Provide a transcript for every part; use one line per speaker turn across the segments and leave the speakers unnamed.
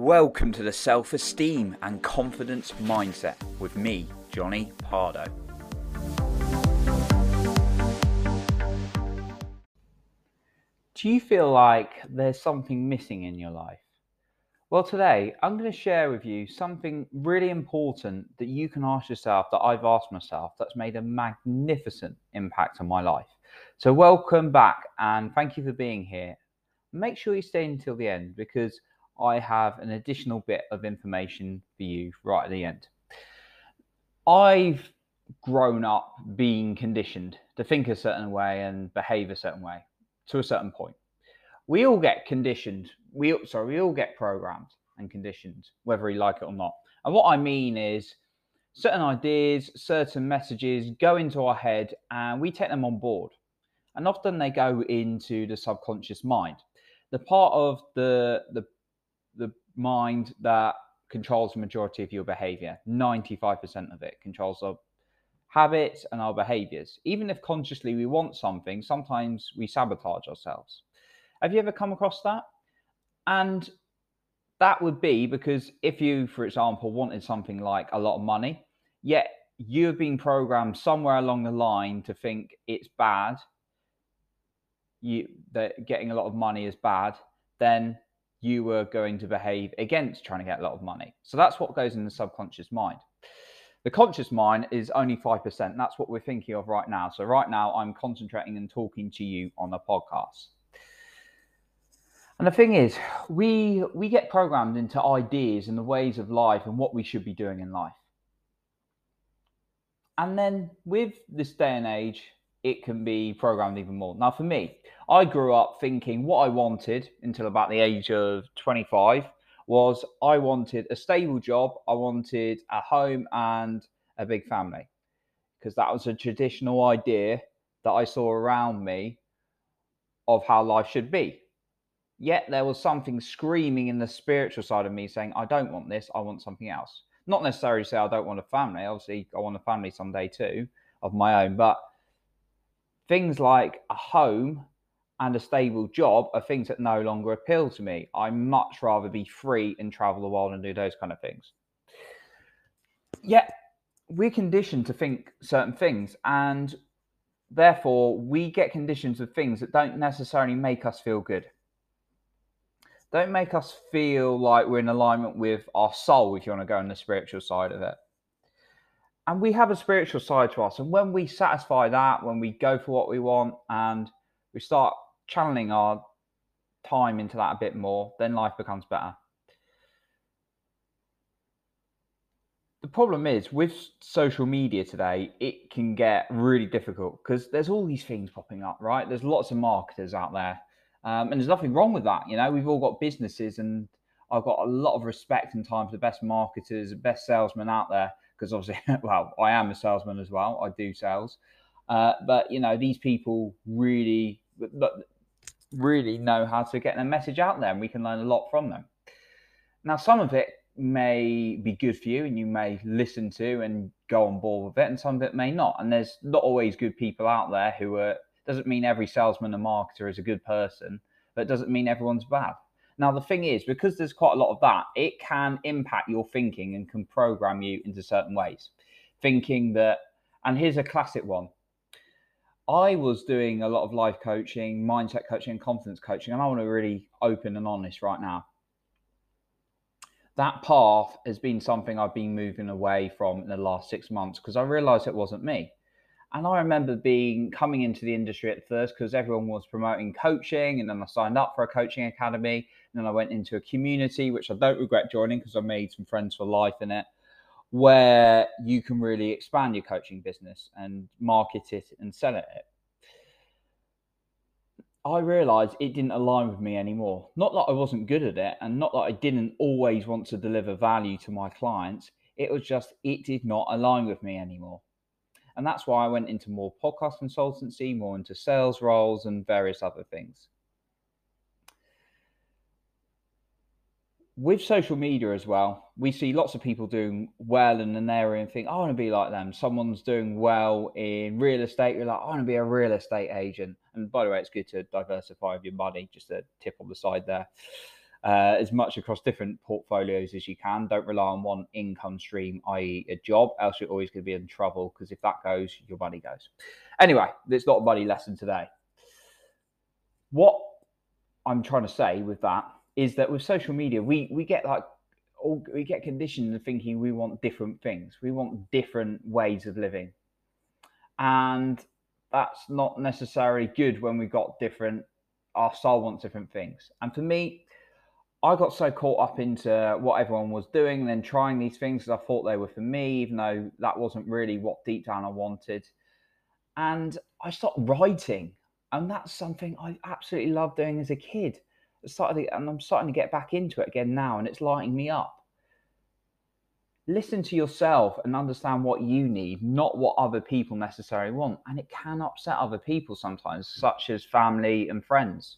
Welcome to the Self Esteem and Confidence Mindset with me, Johnny Pardo. Do you feel like there's something missing in your life? Well, today I'm going to share with you something really important that you can ask yourself, that I've asked myself, that's made a magnificent impact on my life. So, welcome back and thank you for being here. Make sure you stay until the end because I have an additional bit of information for you right at the end. I've grown up being conditioned to think a certain way and behave a certain way to a certain point. We all get conditioned. We sorry, we all get programmed and conditioned, whether we like it or not. And what I mean is certain ideas, certain messages go into our head and we take them on board. And often they go into the subconscious mind. The part of the the the mind that controls the majority of your behavior. 95% of it controls our habits and our behaviors. Even if consciously we want something, sometimes we sabotage ourselves. Have you ever come across that? And that would be because if you, for example, wanted something like a lot of money, yet you have been programmed somewhere along the line to think it's bad, you that getting a lot of money is bad, then you were going to behave against trying to get a lot of money. So that's what goes in the subconscious mind. The conscious mind is only 5%. That's what we're thinking of right now. So, right now, I'm concentrating and talking to you on the podcast. And the thing is, we we get programmed into ideas and the ways of life and what we should be doing in life. And then with this day and age, it can be programmed even more. Now, for me, I grew up thinking what I wanted until about the age of 25 was I wanted a stable job, I wanted a home and a big family because that was a traditional idea that I saw around me of how life should be. Yet there was something screaming in the spiritual side of me saying, I don't want this, I want something else. Not necessarily say I don't want a family, obviously, I want a family someday too of my own, but things like a home and a stable job are things that no longer appeal to me. I much rather be free and travel the world and do those kind of things. Yet we're conditioned to think certain things, and therefore we get conditions of things that don't necessarily make us feel good. Don't make us feel like we're in alignment with our soul, if you want to go on the spiritual side of it. And we have a spiritual side to us. And when we satisfy that, when we go for what we want and we start channeling our time into that a bit more, then life becomes better. The problem is with social media today, it can get really difficult because there's all these things popping up, right? There's lots of marketers out there, um, and there's nothing wrong with that. You know, we've all got businesses, and I've got a lot of respect and time for the best marketers, the best salesmen out there because obviously, well, I am a salesman as well. I do sales, uh, but you know, these people really really know how to get their message out there and we can learn a lot from them. Now, some of it may be good for you and you may listen to and go on board with it, and some of it may not. And there's not always good people out there who are, doesn't mean every salesman and marketer is a good person, but doesn't mean everyone's bad. Now, the thing is, because there's quite a lot of that, it can impact your thinking and can program you into certain ways. Thinking that, and here's a classic one I was doing a lot of life coaching, mindset coaching, and confidence coaching, and I want to really open and honest right now. That path has been something I've been moving away from in the last six months because I realized it wasn't me. And I remember being coming into the industry at first because everyone was promoting coaching, and then I signed up for a coaching academy, and then I went into a community which I don't regret joining because I made some friends for life in it where you can really expand your coaching business and market it and sell it. I realized it didn't align with me anymore. Not that I wasn't good at it and not that I didn't always want to deliver value to my clients. It was just, it did not align with me anymore. And that's why I went into more podcast consultancy, more into sales roles, and various other things. with social media as well, we see lots of people doing well in an area and think, I want to be like them. Someone's doing well in real estate. You're like, I want to be a real estate agent. And by the way, it's good to diversify your money. Just a tip on the side there. Uh, as much across different portfolios as you can. Don't rely on one income stream, i.e., a job, else you're always going to be in trouble because if that goes, your money goes. Anyway, it's not a money lesson today. What I'm trying to say with that is that with social media, we we get like all, we get conditioned into thinking we want different things. We want different ways of living, and that's not necessarily good when we've got different. Our soul wants different things, and for me, I got so caught up into what everyone was doing and then trying these things because I thought they were for me, even though that wasn't really what deep down I wanted. And I started writing, and that's something I absolutely loved doing as a kid. I started, and I'm starting to get back into it again now, and it's lighting me up. Listen to yourself and understand what you need, not what other people necessarily want. And it can upset other people sometimes, such as family and friends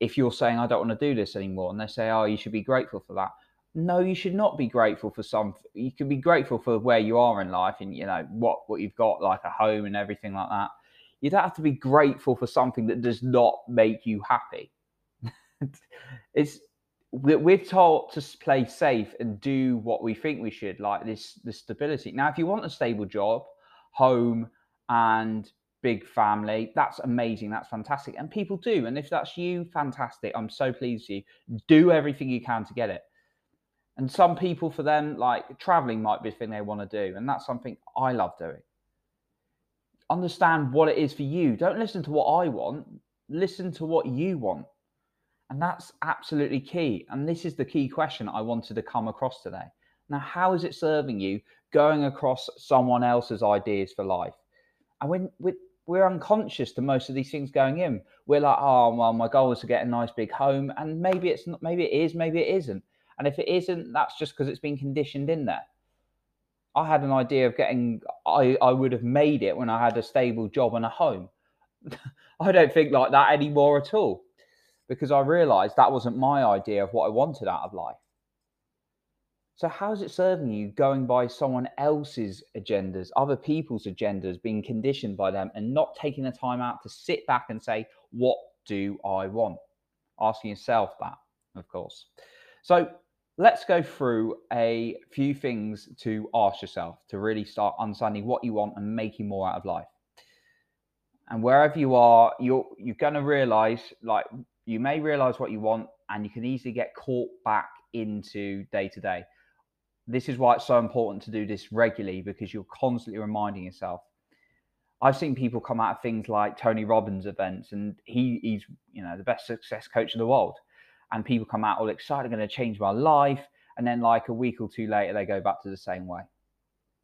if you're saying I don't want to do this anymore, and they say, "Oh, you should be grateful for that." No, you should not be grateful for some. You can be grateful for where you are in life, and you know what what you've got, like a home and everything like that. You don't have to be grateful for something that does not make you happy. it's we're taught to play safe and do what we think we should, like this this stability. Now, if you want a stable job, home, and big family. That's amazing. That's fantastic. And people do. And if that's you, fantastic. I'm so pleased you. Do everything you can to get it. And some people, for them, like traveling might be a thing they want to do. And that's something I love doing. Understand what it is for you. Don't listen to what I want, listen to what you want. And that's absolutely key. And this is the key question I wanted to come across today. Now, how is it serving you going across someone else's ideas for life? And when, when we're unconscious to most of these things going in. We're like, oh, well, my goal is to get a nice big home, and maybe it's not, maybe it is, maybe it isn't. And if it isn't, that's just because it's been conditioned in there. I had an idea of getting, I, I would have made it when I had a stable job and a home. I don't think like that anymore at all because I realized that wasn't my idea of what I wanted out of life. So, how is it serving you going by someone else's agendas, other people's agendas, being conditioned by them, and not taking the time out to sit back and say, What do I want? Asking yourself that, of course. So, let's go through a few things to ask yourself to really start understanding what you want and making more out of life. And wherever you are, you're you're going to realize, like, you may realize what you want, and you can easily get caught back into day to day this is why it's so important to do this regularly because you're constantly reminding yourself. I've seen people come out of things like Tony Robbins events, and he, he's you know the best success coach in the world, and people come out all excited, going to change my life, and then like a week or two later they go back to the same way,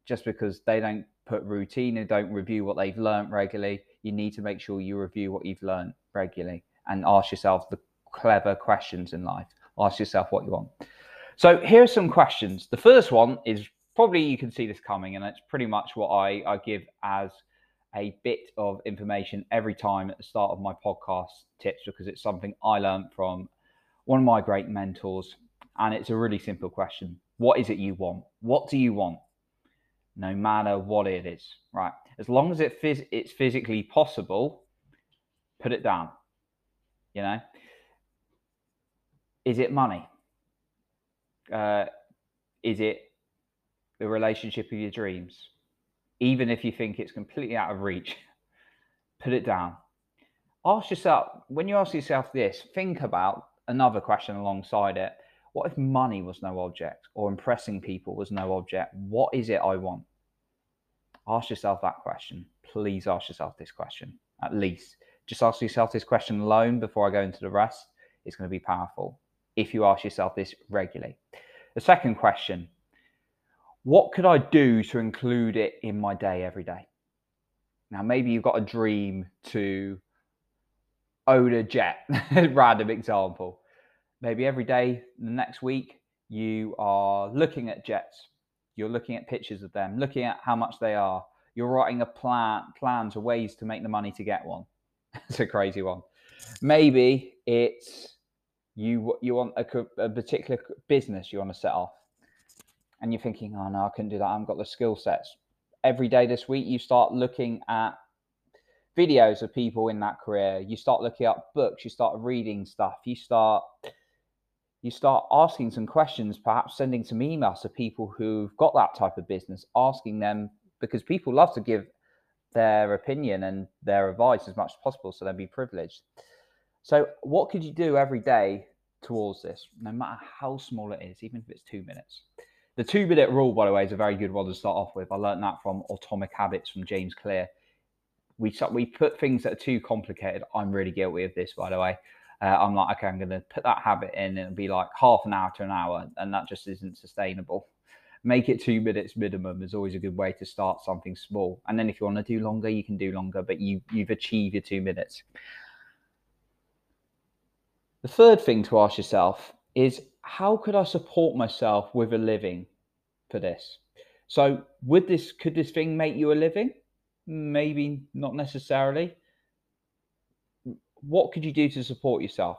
just because they don't put routine and don't review what they've learned regularly. You need to make sure you review what you've learned regularly and ask yourself the clever questions in life. Ask yourself what you want. So here are some questions. The first one is probably you can see this coming, and it's pretty much what I, I give as a bit of information every time at the start of my podcast tips because it's something I learned from one of my great mentors. And it's a really simple question What is it you want? What do you want? No matter what it is, right? As long as it phys- it's physically possible, put it down. You know, is it money? Uh, is it the relationship of your dreams? Even if you think it's completely out of reach, put it down. Ask yourself, when you ask yourself this, think about another question alongside it. What if money was no object or impressing people was no object? What is it I want? Ask yourself that question. Please ask yourself this question, at least. Just ask yourself this question alone before I go into the rest. It's going to be powerful if you ask yourself this regularly. The second question What could I do to include it in my day every day? Now, maybe you've got a dream to own a jet, random example. Maybe every day, the next week, you are looking at jets. You're looking at pictures of them, looking at how much they are. You're writing a plan, plans or ways to make the money to get one. it's a crazy one. Maybe it's you you want a, a particular business you want to set off and you're thinking oh no i couldn't do that i haven't got the skill sets every day this week you start looking at videos of people in that career you start looking up books you start reading stuff you start you start asking some questions, perhaps sending some emails to people who've got that type of business, asking them because people love to give their opinion and their advice as much as possible so they'll be privileged. So, what could you do every day towards this, no matter how small it is, even if it's two minutes? The two minute rule, by the way, is a very good one to start off with. I learned that from Atomic Habits from James Clear. We, we put things that are too complicated. I'm really guilty of this, by the way. Uh, I'm like, okay, I'm going to put that habit in and it'll be like half an hour to an hour, and that just isn't sustainable. Make it two minutes minimum is always a good way to start something small. And then if you want to do longer, you can do longer, but you, you've achieved your two minutes. The third thing to ask yourself is how could I support myself with a living for this? So, would this could this thing make you a living? Maybe not necessarily. What could you do to support yourself?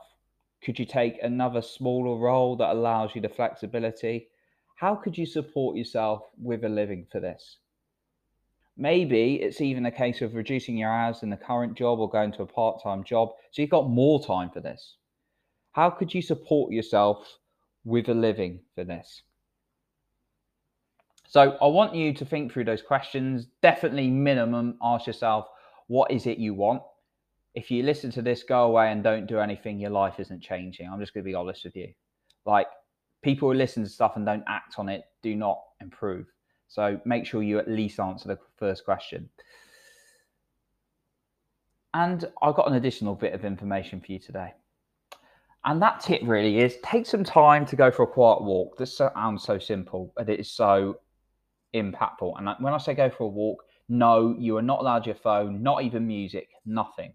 Could you take another smaller role that allows you the flexibility? How could you support yourself with a living for this? Maybe it's even a case of reducing your hours in the current job or going to a part time job so you've got more time for this. How could you support yourself with a living for this? So I want you to think through those questions. Definitely, minimum, ask yourself, what is it you want? If you listen to this, go away and don't do anything, your life isn't changing. I'm just going to be honest with you. Like people who listen to stuff and don't act on it do not improve. So make sure you at least answer the first question. And I've got an additional bit of information for you today. And that tip really is take some time to go for a quiet walk. This sounds so simple, but it is so impactful. And when I say go for a walk, no, you are not allowed your phone, not even music, nothing.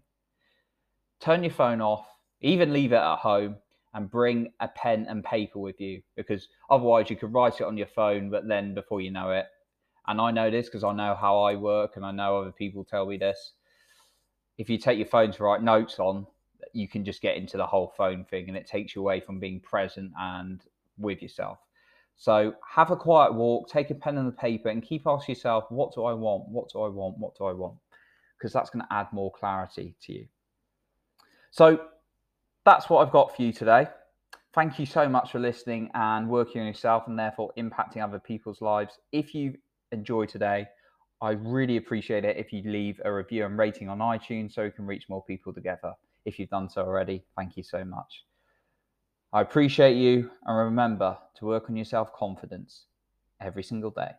Turn your phone off, even leave it at home, and bring a pen and paper with you because otherwise you could write it on your phone, but then before you know it, and I know this because I know how I work and I know other people tell me this. If you take your phone to write notes on, you can just get into the whole phone thing and it takes you away from being present and with yourself. So have a quiet walk, take a pen and a paper, and keep asking yourself, what do I want? What do I want? What do I want? Because that's going to add more clarity to you. So that's what I've got for you today. Thank you so much for listening and working on yourself and therefore impacting other people's lives. If you enjoyed today, I really appreciate it if you leave a review and rating on iTunes so we can reach more people together. If you've done so already, thank you so much. I appreciate you and remember to work on your self confidence every single day.